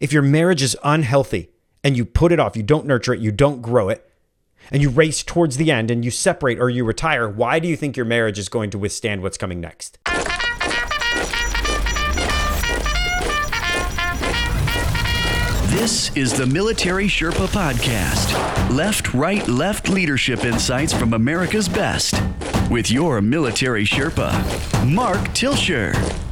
If your marriage is unhealthy and you put it off, you don't nurture it, you don't grow it, and you race towards the end and you separate or you retire, why do you think your marriage is going to withstand what's coming next? This is the Military Sherpa Podcast. Left, right, left leadership insights from America's best. With your Military Sherpa, Mark Tilsher.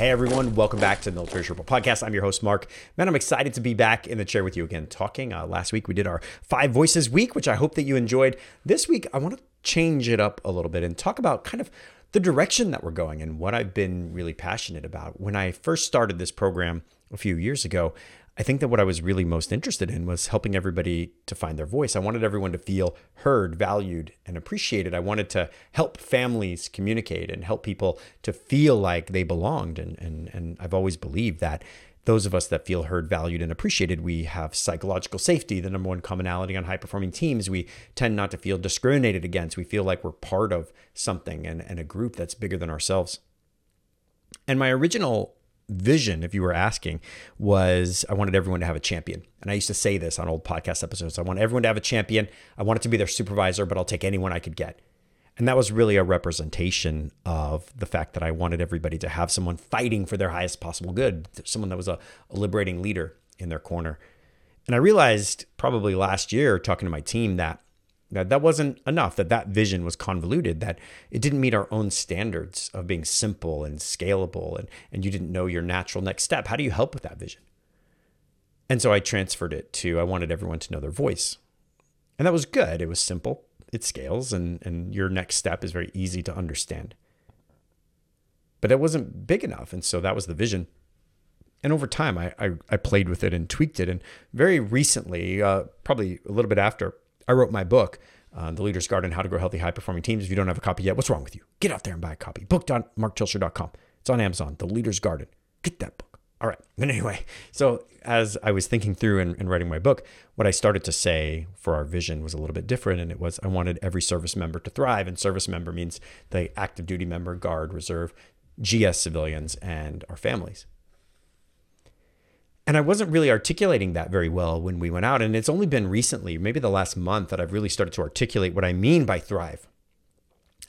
Hey everyone, welcome back to the Military Sherpa Podcast. I'm your host, Mark. Man, I'm excited to be back in the chair with you again talking. Uh, last week we did our Five Voices week, which I hope that you enjoyed. This week I want to change it up a little bit and talk about kind of the direction that we're going and what I've been really passionate about. When I first started this program a few years ago, I think that what I was really most interested in was helping everybody to find their voice. I wanted everyone to feel heard, valued, and appreciated. I wanted to help families communicate and help people to feel like they belonged. And, and, and I've always believed that those of us that feel heard, valued, and appreciated, we have psychological safety, the number one commonality on high performing teams. We tend not to feel discriminated against. We feel like we're part of something and, and a group that's bigger than ourselves. And my original vision, if you were asking, was I wanted everyone to have a champion. And I used to say this on old podcast episodes I want everyone to have a champion. I want it to be their supervisor, but I'll take anyone I could get. And that was really a representation of the fact that I wanted everybody to have someone fighting for their highest possible good, someone that was a, a liberating leader in their corner. And I realized probably last year, talking to my team, that that that wasn't enough that that vision was convoluted that it didn't meet our own standards of being simple and scalable and and you didn't know your natural next step. How do you help with that vision? And so i transferred it to i wanted everyone to know their voice. And that was good. It was simple. It scales and and your next step is very easy to understand. But it wasn't big enough and so that was the vision. And over time I, I, I played with it and tweaked it. And very recently uh, probably a little bit after I wrote my book, uh, The Leader's Garden How to Grow Healthy, High Performing Teams. If you don't have a copy yet, what's wrong with you? Get out there and buy a copy. Book.marktilsher.com. It's on Amazon, The Leader's Garden. Get that book. All right. But anyway, so as I was thinking through and, and, writing my book, what I started to say for our vision was a little bit different. And it was I wanted every service member to thrive. And service member means the active duty member, guard, reserve, GS civilians, and our families. And I wasn't really articulating that very well when we went out. And it's only been recently, maybe the last month, that I've really started to articulate what I mean by thrive.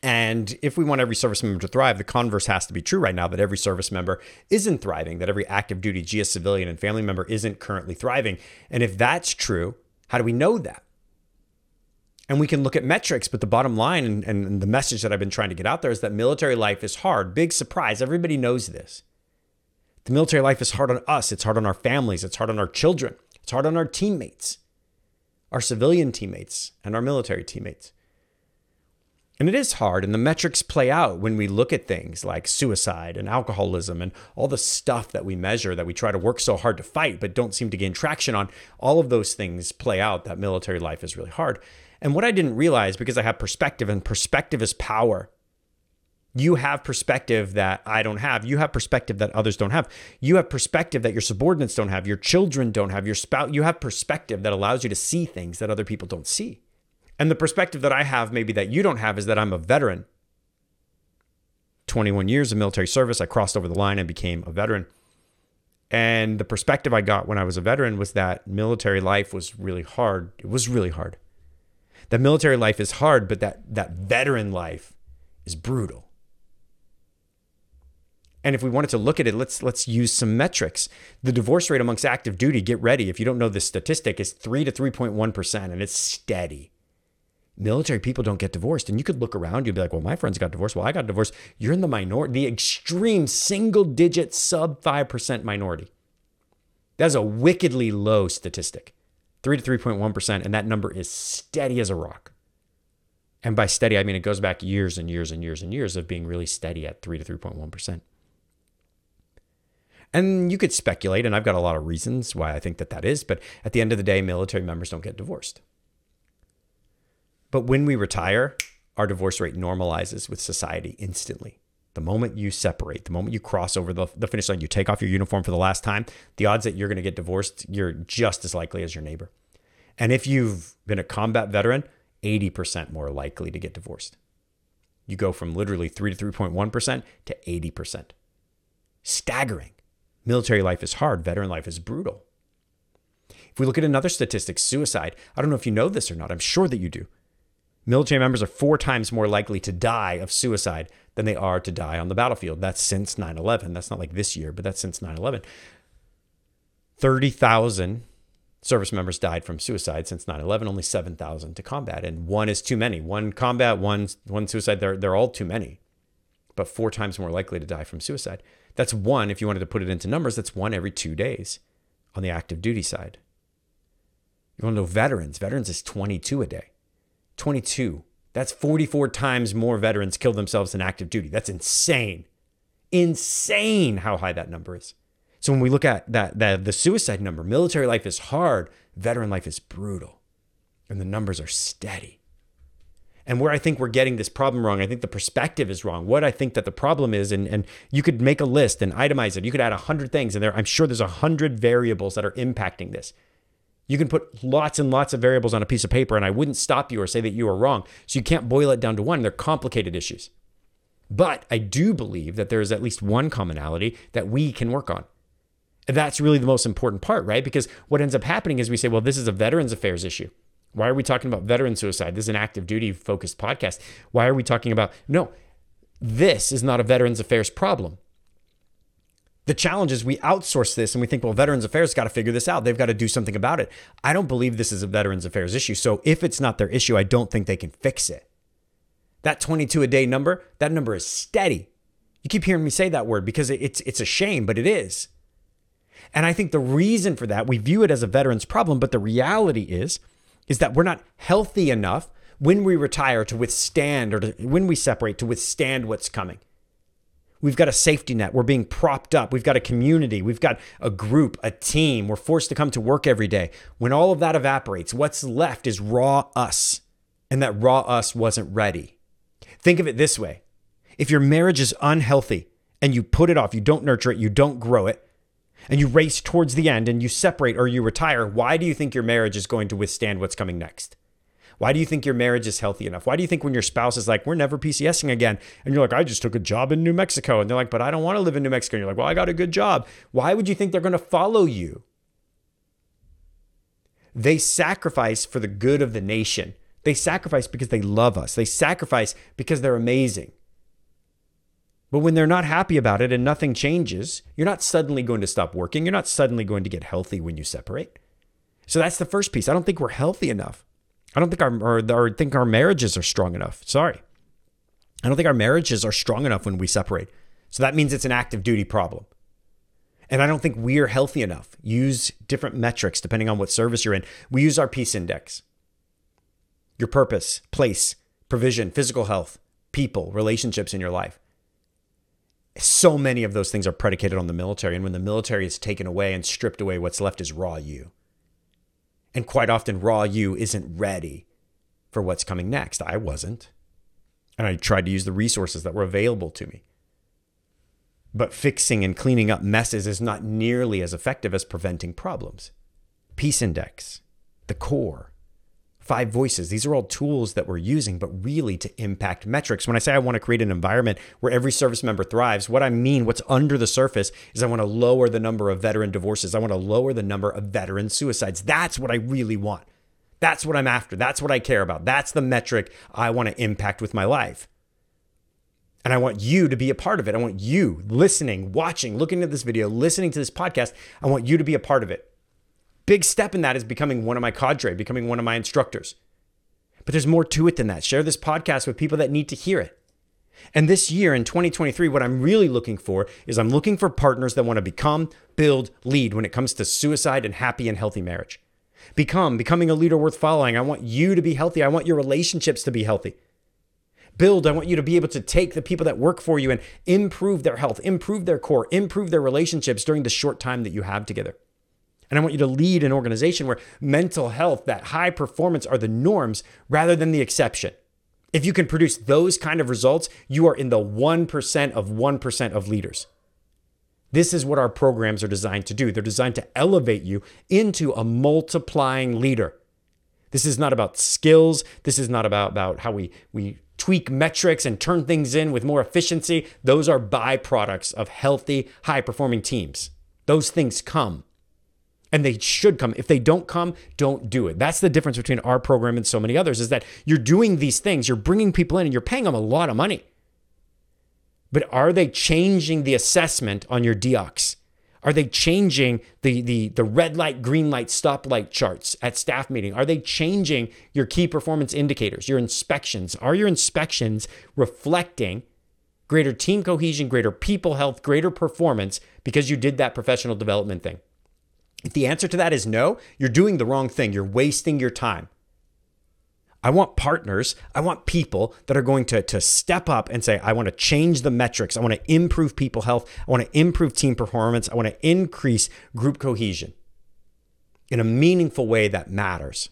And if we want every service member to thrive, the converse has to be true right now that every service member isn't thriving, that every active duty GS civilian and family member isn't currently thriving. And if that's true, how do we know that? And we can look at metrics, but the bottom line and, and the message that I've been trying to get out there is that military life is hard. Big surprise. Everybody knows this. The military life is hard on us, it's hard on our families, it's hard on our children, it's hard on our teammates, our civilian teammates, and our military teammates. And it is hard, and the metrics play out when we look at things like suicide and alcoholism and all the stuff that we measure that we try to work so hard to fight but don't seem to gain traction on. All of those things play out that military life is really hard. And what I didn't realize, because I have perspective, and perspective is power, you have perspective that I don't have. You have perspective that others don't have. You have perspective that your subordinates don't have. Your children don't have. Your spouse, you have perspective that allows you to see things that other people don't see. And the perspective that I have, maybe that you don't have, is that I'm a veteran. 21 years of military service. I crossed over the line and became a veteran. And the perspective I got when I was a veteran was that military life was really hard. It was really hard. That military life is hard, but that, that veteran life is brutal. And if we wanted to look at it, let's let's use some metrics. The divorce rate amongst active duty, get ready. If you don't know this statistic, is 3 to 3.1%, and it's steady. Military people don't get divorced. And you could look around, you'd be like, well, my friends got divorced. Well, I got divorced. You're in the minority, the extreme single digit sub 5% minority. That's a wickedly low statistic. 3 to 3.1%, and that number is steady as a rock. And by steady, I mean it goes back years and years and years and years of being really steady at 3 to 3.1%. And you could speculate, and I've got a lot of reasons why I think that that is, but at the end of the day, military members don't get divorced. But when we retire, our divorce rate normalizes with society instantly. The moment you separate, the moment you cross over the, the finish line, you take off your uniform for the last time, the odds that you're going to get divorced, you're just as likely as your neighbor. And if you've been a combat veteran, 80% more likely to get divorced. You go from literally 3 to 3.1% to 80%. Staggering. Military life is hard, veteran life is brutal. If we look at another statistic, suicide, I don't know if you know this or not, I'm sure that you do. Military members are four times more likely to die of suicide than they are to die on the battlefield. That's since 9 11. That's not like this year, but that's since 9 11. 30,000 service members died from suicide since 9-11 only 7,000 to combat and one is too many one combat one one suicide they're, they're all too many but four times more likely to die from suicide that's one if you wanted to put it into numbers that's one every two days on the active duty side. You want to know veterans? Veterans is 22 a day. 22 that's 44 times more veterans kill themselves in active duty. That's insane. Insane how high that number is. So when we look at that, that the suicide number, military life is hard, veteran life is brutal, and the numbers are steady. And where I think we're getting this problem wrong, I think the perspective is wrong. What I think that the problem is, and, and you could make a list and itemize it. You could add a hundred things, and there I'm sure there's a hundred variables that are impacting this. You can put lots and lots of variables on a piece of paper, and I wouldn't stop you or say that you are wrong. So you can't boil it down to one. They're complicated issues. But I do believe that there is at least one commonality that we can work on that's really the most important part, right? Because what ends up happening is we say, well, this is a Veterans Affairs issue. Why are we talking about veteran suicide? This is an active duty focused podcast. Why are we talking about, no, this is not a Veterans Affairs problem. The challenge is we outsource this and we think, well, Veterans Affairs got to figure this out. They've got to do something about it. I don't believe this is a Veterans Affairs issue. So if it's not their issue, I don't think they can fix it. That 22 a day number, that number is steady. You keep hearing me say that word because it's it's a shame, but it is. And I think the reason for that, we view it as a veteran's problem, but the reality is, is that we're not healthy enough when we retire to withstand or to, when we separate to withstand what's coming. We've got a safety net. We're being propped up. We've got a community. We've got a group, a team. We're forced to come to work every day. When all of that evaporates, what's left is raw us. And that raw us wasn't ready. Think of it this way if your marriage is unhealthy and you put it off, you don't nurture it, you don't grow it, and you race towards the end and you separate or you retire, why do you think your marriage is going to withstand what's coming next? Why do you think your marriage is healthy enough? Why do you think when your spouse is like, we're never PCSing again, and you're like, I just took a job in New Mexico, and they're like, but I don't want to live in New Mexico, and you're like, well, I got a good job. Why would you think they're going to follow you? They sacrifice for the good of the nation. They sacrifice because they love us. They sacrifice because they're amazing. But when they're not happy about it and nothing changes, you're not suddenly going to stop working. You're not suddenly going to get healthy when you separate. So that's the first piece. I don't think we're healthy enough. I don't think our or, or think our marriages are strong enough. Sorry. I don't think our marriages are strong enough when we separate. So that means it's an active duty problem. And I don't think we're healthy enough. Use different metrics depending on what service you're in. We use our peace index. Your purpose, place, provision, physical health, people, relationships in your life so many of those things are predicated on the military. And when the military is taken away and stripped away, what's left is raw you. And quite often, raw you isn't ready for what's coming next. I wasn't. And I tried to use the resources that were available to me. But fixing and cleaning up messes is not nearly as effective as preventing problems. Peace index, the core, five voices. These are all tools that we're using, but really to impact metrics. When I say I want to create an environment where every service member thrives, what I mean, what's under the surface, is I want to lower the number of veteran divorces. I want to lower the number of veteran suicides. That's what I really want. That's what I'm after. That's what I care about. That's the metric I want to impact with my life. And I want you to be a part of it. I want you listening, watching, looking at this video, listening to this podcast. I want you to be a part of it big step in that is becoming one of my cadre, becoming one of my instructors. But there's more to it than that. Share this podcast with people that need to hear it. And this year in 2023, what I'm really looking for is I'm looking for partners that want to become, build, lead when it comes to suicide and happy and healthy marriage. Become, becoming a leader worth following. I want you to be healthy. I want your relationships to be healthy. Build, I want you to be able to take the people that work for you and improve their health, improve their core, improve their relationships during the short time that you have together. And I want you to lead an organization where mental health, that high performance are the norms rather than the exception. If you can produce those kind of results, you are in the 1% of 1% of leaders. This is what our programs are designed to do. They're designed to elevate you into a multiplying leader. This is not about skills. This is not about, about how we, we tweak metrics and turn things in with more efficiency. Those are byproducts of healthy, high performing teams. Those things come and they should come. If they don't come, don't do it. That's the difference between our program and so many others is that you're doing these things, you're bringing people in and you're paying them a lot of money. But are they changing the assessment on your DEOCs? Are they changing the, the, the red light, green light, stoplight charts at staff meeting? Are they changing your key performance indicators, your inspections? Are your inspections reflecting greater team cohesion, greater people health, greater performance because you did that professional development thing? If the answer to that is no, you're doing the wrong thing. You're wasting your time. I want partners, I want people that are going to, to step up and say, I want to change the metrics. I want to improve people health. I want to improve team performance. I want to increase group cohesion in a meaningful way that matters.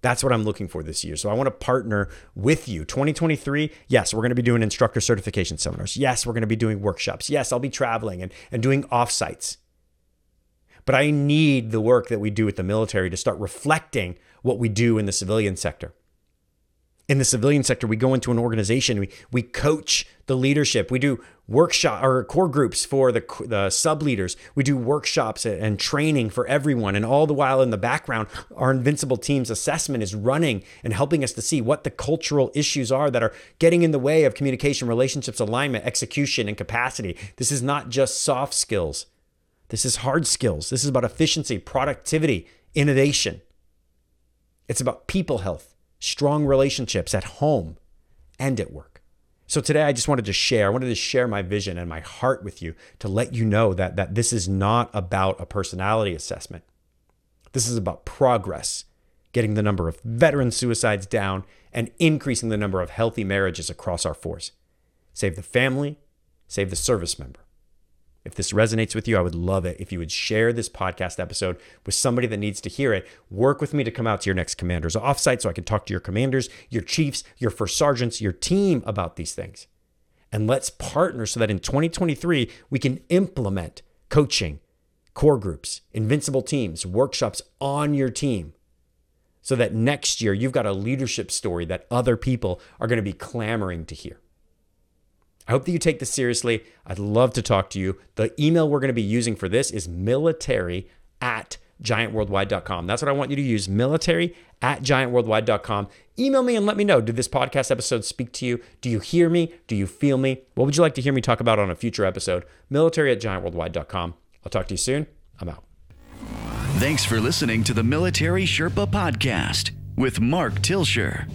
That's what I'm looking for this year. So I want to partner with you. 2023, yes, we're going to be doing instructor certification seminars. Yes, we're going to be doing workshops. Yes, I'll be traveling and, and doing offsites. But I need the work that we do with the military to start reflecting what we do in the civilian sector. In the civilian sector, we go into an organization, we, we coach the leadership, we do workshop or core groups for the, the sub leaders, we do workshops and training for everyone. And all the while in the background, our Invincible Teams assessment is running and helping us to see what the cultural issues are that are getting in the way of communication, relationships, alignment, execution, and capacity. This is not just soft skills. This is hard skills. This is about efficiency, productivity, innovation. It's about people health, strong relationships at home and at work. So today I just wanted to share, I wanted to share my vision and my heart with you to let you know that, that this is not about a personality assessment. This is about progress, getting the number of veteran suicides down and increasing the number of healthy marriages across our force. Save the family, save the service member. If this resonates with you, I would love it if you would share this podcast episode with somebody that needs to hear it. Work with me to come out to your next commander's offsite so I can talk to your commanders, your chiefs, your first sergeants, your team about these things. And let's partner so that in 2023, we can implement coaching, core groups, invincible teams, workshops on your team so that next year you've got a leadership story that other people are going to be clamoring to hear. I hope that you take this seriously. I'd love to talk to you. The email we're going to be using for this is military at giantworldwide.com. That's what I want you to use military at giantworldwide.com. Email me and let me know did this podcast episode speak to you? Do you hear me? Do you feel me? What would you like to hear me talk about on a future episode? Military at giantworldwide.com. I'll talk to you soon. I'm out. Thanks for listening to the Military Sherpa Podcast with Mark Tilsher.